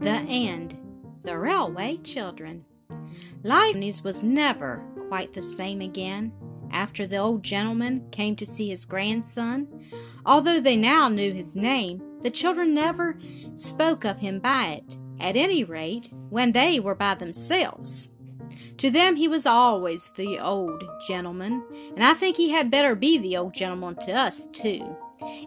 The End The Railway Children. Life was never quite the same again after the old gentleman came to see his grandson. Although they now knew his name, the children never spoke of him by it, at any rate, when they were by themselves. To them he was always the old gentleman, and I think he had better be the old gentleman to us, too.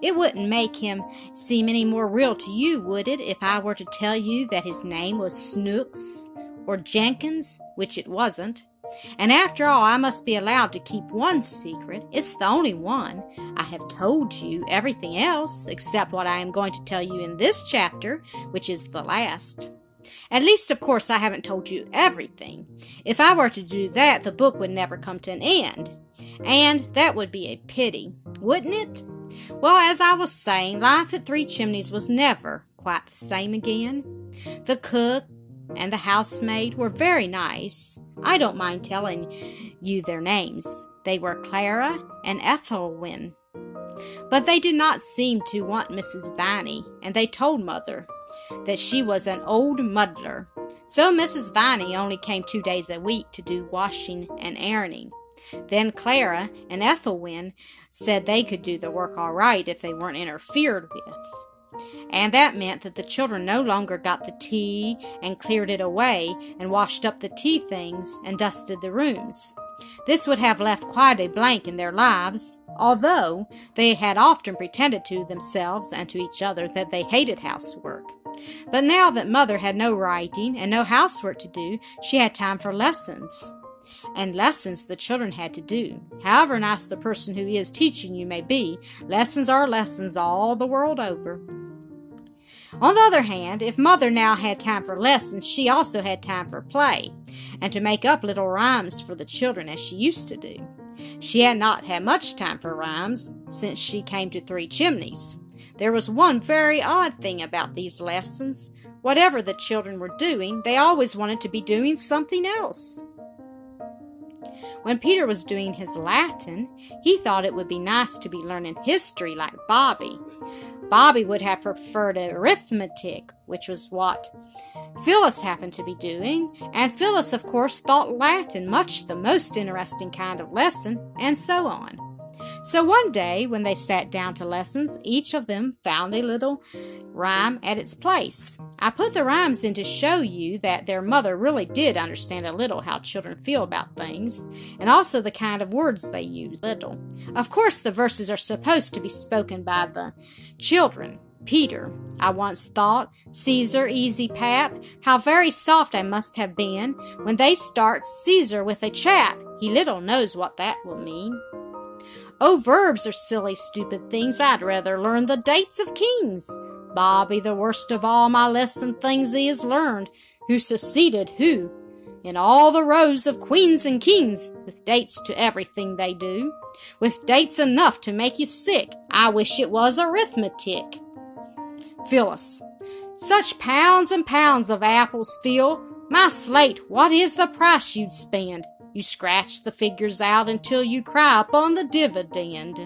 It wouldn't make him seem any more real to you, would it, if I were to tell you that his name was Snooks or Jenkins, which it wasn't? And after all, I must be allowed to keep one secret. It's the only one. I have told you everything else except what I am going to tell you in this chapter, which is the last. At least, of course, I haven't told you everything. If I were to do that, the book would never come to an end. And that would be a pity, wouldn't it? Well, as I was saying, life at Three Chimneys was never quite the same again. The cook and the housemaid were very nice. I don't mind telling you their names. They were Clara and Ethelwyn. But they did not seem to want Mrs. Viney, and they told Mother that she was an old muddler. So Mrs. Viney only came two days a week to do washing and ironing. Then Clara and Ethelwyn said they could do the work all right if they weren't interfered with. And that meant that the children no longer got the tea and cleared it away and washed up the tea things and dusted the rooms. This would have left quite a blank in their lives, although they had often pretended to themselves and to each other that they hated housework. But now that mother had no writing and no housework to do, she had time for lessons and lessons the children had to do. However nice the person who is teaching you may be, lessons are lessons all the world over. On the other hand, if Mother now had time for lessons, she also had time for play, and to make up little rhymes for the children as she used to do. She had not had much time for rhymes since she came to Three Chimneys. There was one very odd thing about these lessons. Whatever the children were doing, they always wanted to be doing something else. When Peter was doing his Latin, he thought it would be nice to be learning history like Bobby. Bobby would have preferred arithmetic, which was what Phyllis happened to be doing, and Phyllis, of course, thought Latin much the most interesting kind of lesson, and so on. So one day, when they sat down to lessons, each of them found a little rhyme at its place. I put the rhymes in to show you that their mother really did understand a little how children feel about things, and also the kind of words they use. Little. Of course, the verses are supposed to be spoken by the children. Peter, I once thought, Caesar, easy pap, how very soft I must have been when they start Caesar with a chap. He little knows what that will mean. Oh, verbs are silly, stupid things. I'd rather learn the dates of kings. Bobby, the worst of all my lesson things he has learned, who succeeded who, in all the rows of queens and kings, with dates to everything they do, with dates enough to make you sick. I wish it was arithmetic. Phyllis, such pounds and pounds of apples, Phil. My slate, what is the price you'd spend? You scratch the figures out until you cry upon the dividend.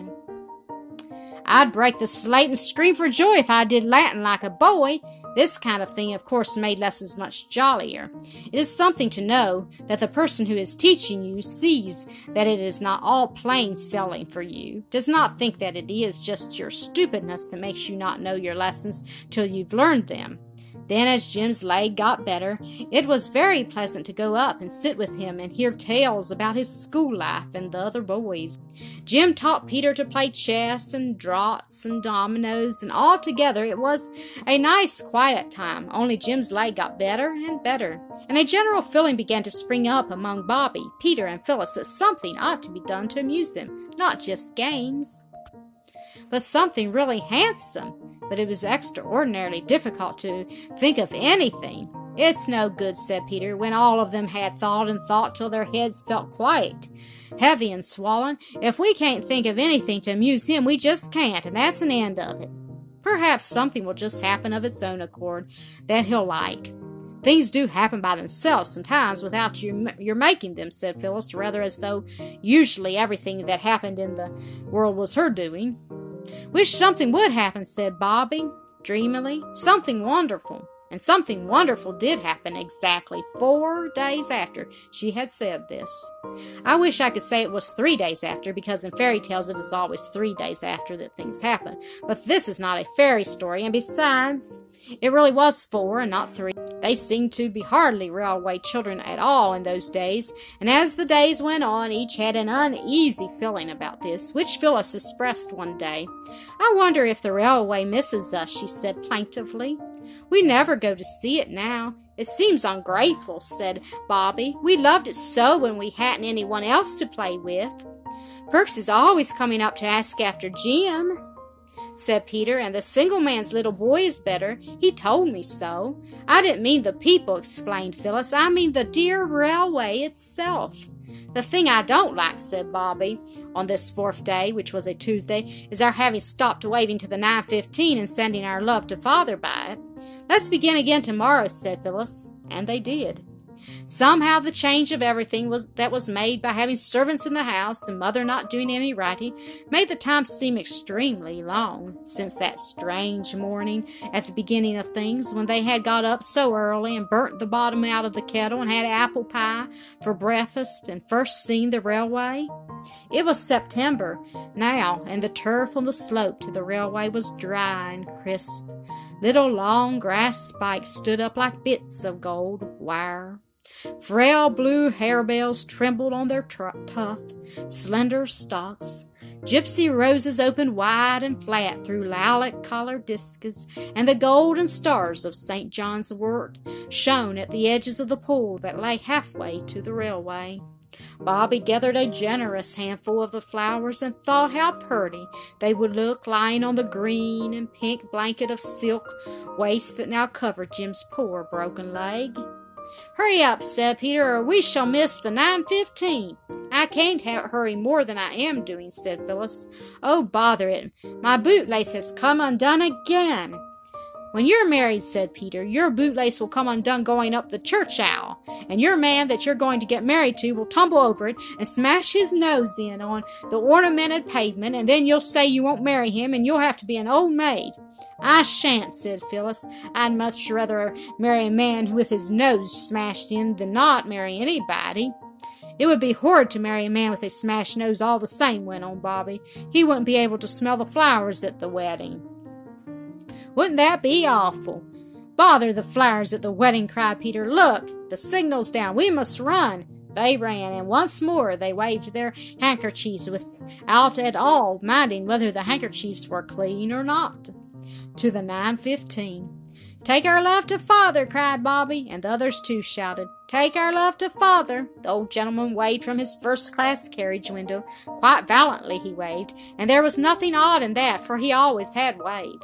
I'd break the slate and scream for joy if I did Latin like a boy. This kind of thing, of course, made lessons much jollier. It is something to know that the person who is teaching you sees that it is not all plain sailing for you, does not think that it is just your stupidness that makes you not know your lessons till you've learned them. Then, as Jim's leg got better, it was very pleasant to go up and sit with him and hear tales about his school life and the other boys. Jim taught Peter to play chess and draughts and dominoes, and altogether it was a nice, quiet time. Only Jim's leg got better and better, and a general feeling began to spring up among Bobby, Peter, and Phyllis that something ought to be done to amuse him, not just games but something really handsome. But it was extraordinarily difficult to think of anything. It's no good, said Peter, when all of them had thought and thought till their heads felt quite heavy and swollen. If we can't think of anything to amuse him, we just can't, and that's an end of it. Perhaps something will just happen of its own accord that he'll like. Things do happen by themselves sometimes without you your making them, said Phyllis, rather as though usually everything that happened in the world was her doing. Wish something would happen, said Bobby dreamily. Something wonderful. And something wonderful did happen exactly four days after she had said this. I wish I could say it was three days after, because in fairy tales it is always three days after that things happen. But this is not a fairy story, and besides, it really was four and not three. They seemed to be hardly railway children at all in those days, and as the days went on, each had an uneasy feeling about this, which Phyllis expressed one day. I wonder if the railway misses us, she said plaintively. We never go to see it now. It seems ungrateful, said Bobby. We loved it so when we hadn't anyone else to play with. Perks is always coming up to ask after Jim said Peter, and the single man's little boy is better. He told me so. I didn't mean the people, explained Phyllis. I mean the dear railway itself. The thing I don't like, said Bobby, on this fourth day, which was a Tuesday, is our having stopped waving to the 9.15 and sending our love to father by it. Let's begin again tomorrow, said Phyllis, and they did. Somehow the change of everything was that was made by having servants in the house and mother not doing any writing made the time seem extremely long since that strange morning at the beginning of things when they had got up so early and burnt the bottom out of the kettle and had apple pie for breakfast and first seen the railway. It was September now, and the turf on the slope to the railway was dry and crisp. Little long grass spikes stood up like bits of gold wire. Frail blue harebells trembled on their tough, slender stalks. Gypsy roses opened wide and flat through lilac colored discs, and the golden stars of St. John's wort shone at the edges of the pool that lay halfway to the railway. Bobby gathered a generous handful of the flowers and thought how pretty they would look lying on the green and pink blanket of silk waste that now covered Jim's poor broken leg. Hurry up, said Peter, or we shall miss the 9.15. I can't hurry more than I am doing, said Phyllis. Oh, bother it. My bootlace has come undone again. When you're married, said Peter, your bootlace will come undone going up the church aisle, and your man that you're going to get married to will tumble over it and smash his nose in on the ornamented pavement, and then you'll say you won't marry him, and you'll have to be an old maid. I shan't, said Phyllis. I'd much rather marry a man with his nose smashed in than not marry anybody. It would be horrid to marry a man with a smashed nose all the same, went on Bobby. He wouldn't be able to smell the flowers at the wedding. Wouldn't that be awful? Bother the flowers at the wedding, cried Peter. Look, the signal's down. We must run. They ran, and once more they waved their handkerchiefs without at all minding whether the handkerchiefs were clean or not. To the 915. Take our love to father, cried Bobby, and the others too shouted. Take our love to father. The old gentleman waved from his first class carriage window. Quite valiantly he waved, and there was nothing odd in that, for he always had waved.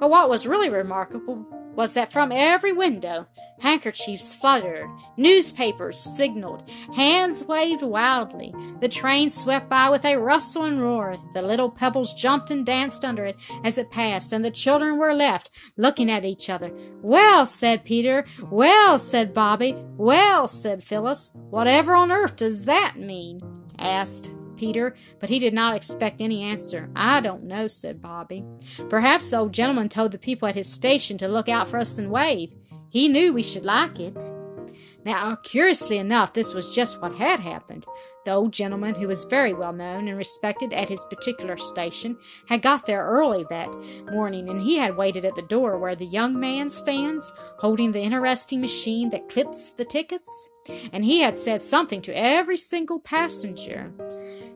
But what was really remarkable was that from every window handkerchiefs fluttered, newspapers signaled, hands waved wildly. The train swept by with a rustle and roar. The little pebbles jumped and danced under it as it passed, and the children were left looking at each other. Well, said Peter. Well, said Bobby. Well, said Phyllis. Whatever on earth does that mean? asked Peter, but he did not expect any answer. I don't know, said Bobby. Perhaps the old gentleman told the people at his station to look out for us and wave. He knew we should like it. Now, curiously enough, this was just what had happened. The old gentleman, who was very well known and respected at his particular station, had got there early that morning, and he had waited at the door where the young man stands, holding the interesting machine that clips the tickets, and he had said something to every single passenger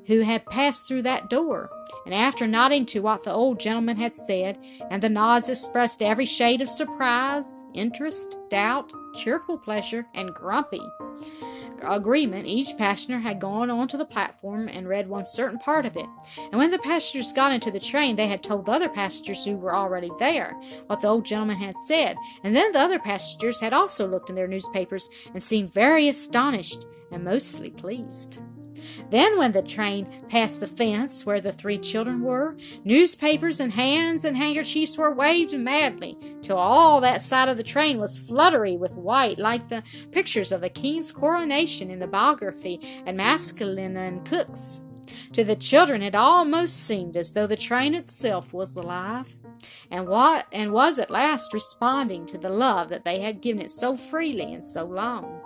who had passed through that door, and after nodding to what the old gentleman had said, and the nods expressed every shade of surprise, interest, doubt, cheerful pleasure, and grumpy agreement, each passenger had gone onto the platform and read one certain part of it. And when the passengers got into the train, they had told the other passengers who were already there what the old gentleman had said. And then the other passengers had also looked in their newspapers and seemed very astonished and mostly pleased. Then, when the train passed the fence where the three children were, newspapers and hands and handkerchiefs were waved madly, till all that side of the train was fluttery with white, like the pictures of the king's coronation in the biography and Maskelyne and Cook's. To the children it almost seemed as though the train itself was alive, and what and was at last responding to the love that they had given it so freely and so long.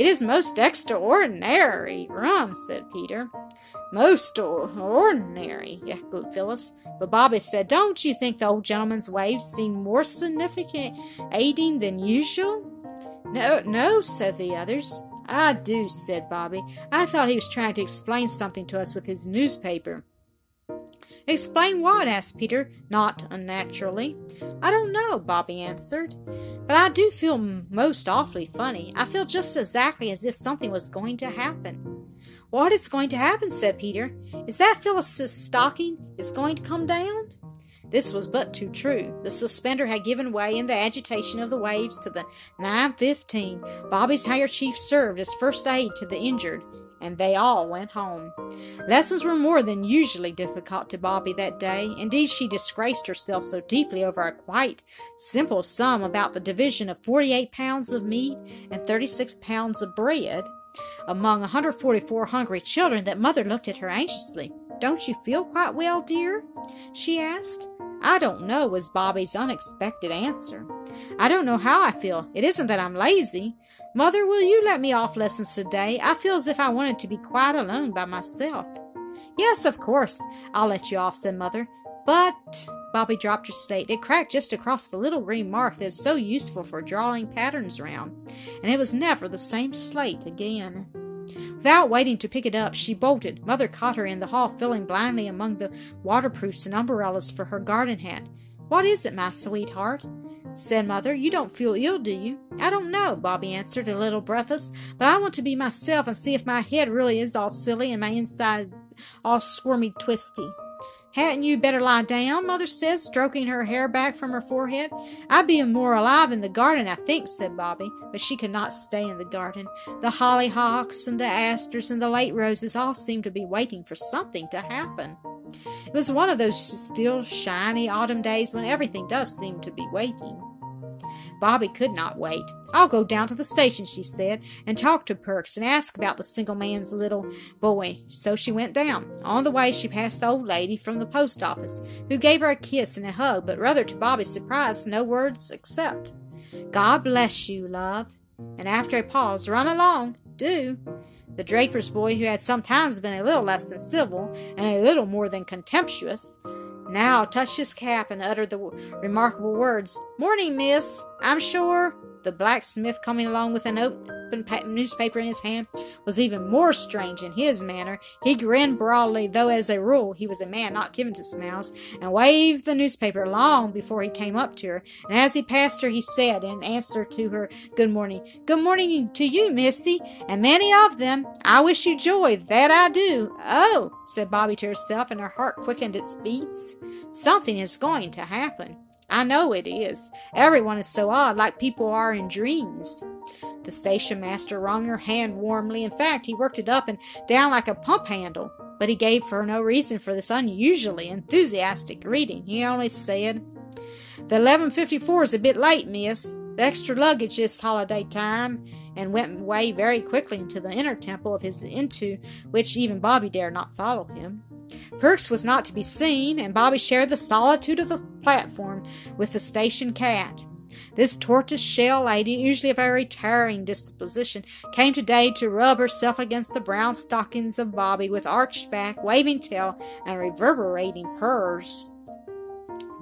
It is most extraordinary rum, said Peter. Most ordinary, echoed Phyllis. But Bobby said, Don't you think the old gentleman's waves seem more significant aiding than usual? No, no, said the others. I do, said Bobby. I thought he was trying to explain something to us with his newspaper. Explain what? asked Peter, not unnaturally. I don't know, Bobby answered. But I do feel most awfully funny. I feel just exactly as if something was going to happen. What is going to happen? said Peter. Is that Phyllis's stocking is going to come down? This was but too true. The suspender had given way in the agitation of the waves to the 915. Bobby's handkerchief served as first aid to the injured, and they all went home. Lessons were more than usually difficult to Bobby that day. Indeed, she disgraced herself so deeply over a quite simple sum about the division of 48 pounds of meat and 36 pounds of bread among 144 hungry children that Mother looked at her anxiously. Don't you feel quite well, dear? she asked. I don't know, was Bobby's unexpected answer. I don't know how I feel. It isn't that I'm lazy. Mother, will you let me off lessons today? I feel as if I wanted to be quite alone by myself. Yes, of course. I'll let you off, said Mother. But Bobby dropped her slate. It cracked just across the little green mark that is so useful for drawing patterns round, and it was never the same slate again. Without waiting to pick it up, she bolted. Mother caught her in the hall, filling blindly among the waterproofs and umbrellas for her garden hat. What is it, my sweetheart? Said Mother. You don't feel ill, do you? I don't know, Bobby answered, a little breathless, but I want to be myself and see if my head really is all silly and my inside all squirmy twisty. Hadn't you better lie down? Mother said, stroking her hair back from her forehead. I'd be more alive in the garden, I think, said Bobby, but she could not stay in the garden. The hollyhocks and the asters and the late roses all seemed to be waiting for something to happen. It was one of those still shiny autumn days when everything does seem to be waiting. Bobby could not wait. I'll go down to the station, she said, and talk to Perks and ask about the single man's little boy. So she went down. On the way, she passed the old lady from the post office, who gave her a kiss and a hug, but rather to Bobby's surprise, no words except, God bless you, love. And after a pause, run along, do. The draper's boy, who had sometimes been a little less than civil and a little more than contemptuous, now touched his cap and uttered the remarkable words, Morning, miss. I'm sure. The blacksmith, coming along with an open newspaper in his hand, was even more strange in his manner. He grinned broadly, though as a rule he was a man not given to smiles, and waved the newspaper long before he came up to her. And as he passed her, he said, in answer to her good morning, Good morning to you, missy, and many of them. I wish you joy, that I do. Oh, said Bobby to herself, and her heart quickened its beats. Something is going to happen. I know it is. Everyone is so odd, like people are in dreams. The station master wrung her hand warmly. In fact, he worked it up and down like a pump handle. But he gave her no reason for this unusually enthusiastic greeting. He only said, The 1154 is a bit late, miss. The extra luggage this holiday time, and went away very quickly into the inner temple of his into which even Bobby dared not follow him. Perks was not to be seen, and Bobby shared the solitude of the platform with the station cat. This tortoise shell lady, usually of a retiring disposition, came today to rub herself against the brown stockings of Bobby with arched back, waving tail, and reverberating purrs.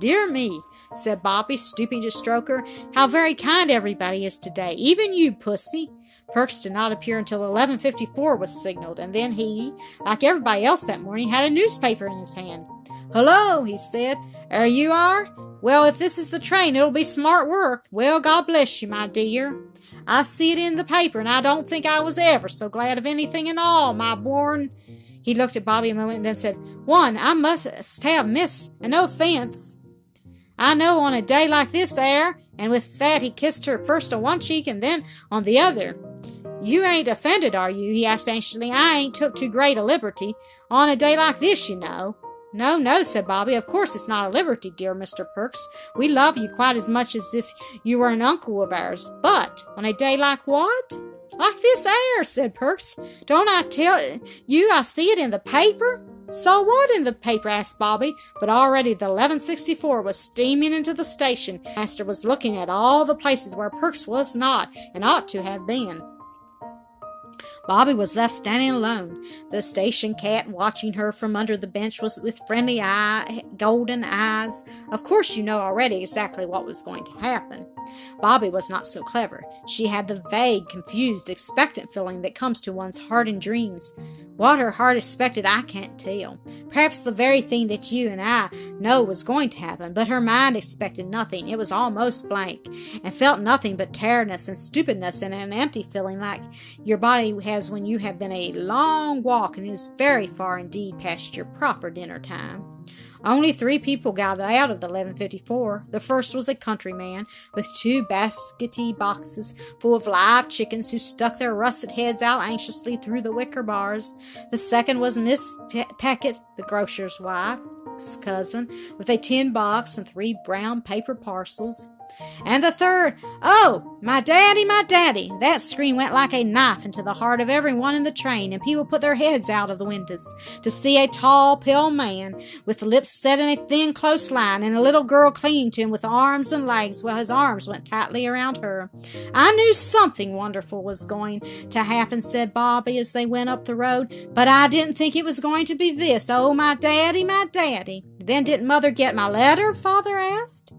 Dear me, said Bobby, stooping to stroke her, how very kind everybody is today, even you, pussy. Perks did not appear until 11:54 was signaled, and then he, like everybody else that morning, had a newspaper in his hand. "Hello," he said. "There you are. Well, if this is the train, it'll be smart work. Well, God bless you, my dear. I see it in the paper, and I don't think I was ever so glad of anything in all, my born." He looked at Bobby a moment and then said, "One, I must have, miss, and no offense. I know on a day like this air." And with that, he kissed her first on one cheek and then on the other. You ain't offended, are you? he asked anxiously. I ain't took too great a liberty. On a day like this, you know. No, no, said Bobby. Of course it's not a liberty, dear Mr. Perks. We love you quite as much as if you were an uncle of ours. But on a day like what? Like this air, said Perks. Don't I tell you I see it in the paper? Saw what in the paper? asked Bobby, but already the 1164 was steaming into the station. Master was looking at all the places where Perks was not and ought to have been. Bobby was left standing alone. The station cat, watching her from under the bench, was with friendly eye, golden eyes. Of course, you know already exactly what was going to happen. Bobby was not so clever. She had the vague, confused, expectant feeling that comes to one's heart in dreams. What her heart expected, I can't tell. Perhaps the very thing that you and I know was going to happen, but her mind expected nothing. It was almost blank, and felt nothing but tiredness and stupidness and an empty feeling like your body has when you have been a long walk and is very far indeed past your proper dinner time. Only three people got out of the 1154. The first was a countryman with two baskety boxes full of live chickens who stuck their russet heads out anxiously through the wicker bars. The second was Miss Pe- Peckitt, the grocer's wife's cousin, with a tin box and three brown paper parcels. And the third, Oh, my daddy, my daddy! That scream went like a knife into the heart of everyone in the train, and people put their heads out of the windows to see a tall, pale man with lips set in a thin, close line, and a little girl clinging to him with arms and legs while his arms went tightly around her. I knew something wonderful was going to happen, said Bobby as they went up the road, but I didn't think it was going to be this. Oh, my daddy, my daddy! Then didn't mother get my letter? Father asked.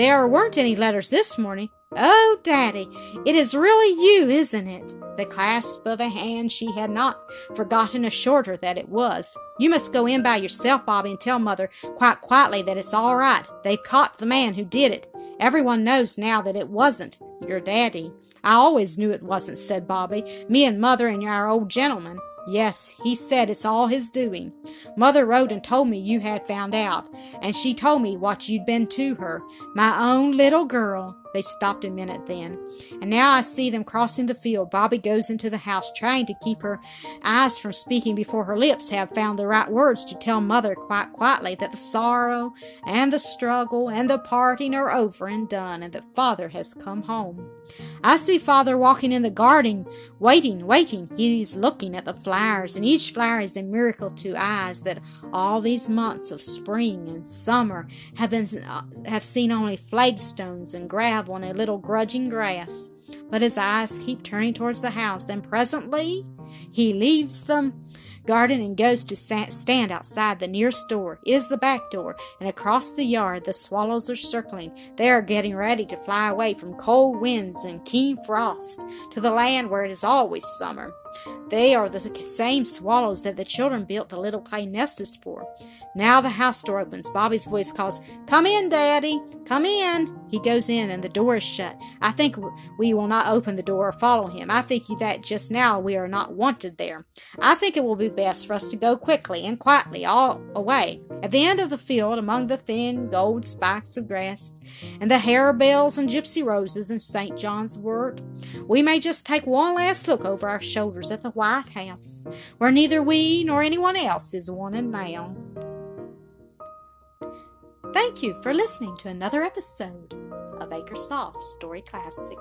There weren't any letters this morning. Oh, Daddy, it is really you, isn't it? The clasp of a hand she had not forgotten assured her that it was. You must go in by yourself, Bobby, and tell Mother quite quietly that it's all right. They've caught the man who did it. Everyone knows now that it wasn't your daddy. I always knew it wasn't, said Bobby. Me and Mother and our old gentleman. Yes, he said it's all his doing. Mother wrote and told me you had found out, and she told me what you'd been to her. My own little girl. They stopped a minute then. And now I see them crossing the field. Bobby goes into the house, trying to keep her eyes from speaking before her lips have found the right words to tell Mother quite quietly that the sorrow and the struggle and the parting are over and done, and that Father has come home. I see Father walking in the garden, waiting, waiting. He's looking at the flowers, and each flower is a miracle to eyes that all these months of spring and summer have been uh, have seen only flagstones and gravel and a little grudging grass. But his eyes keep turning towards the house, and presently he leaves them garden and goes to stand outside the nearest door. It is the back door, and across the yard the swallows are circling. They are getting ready to fly away from cold winds and keen frost to the land where it is always summer. They are the same swallows that the children built the little clay nests for. Now the house door opens. Bobby's voice calls, Come in, Daddy! Come in! He goes in, and the door is shut. I think we will not open the door or follow him. I think that just now we are not wanted there. I think it will be best for us to go quickly and quietly all away. At the end of the field, among the thin gold spikes of grass, and the harebells and gypsy roses and St. John's wort, we may just take one last look over our shoulders at the White House, where neither we nor anyone else is wanted now. Thank you for listening to another episode of Acresoft Story Classic.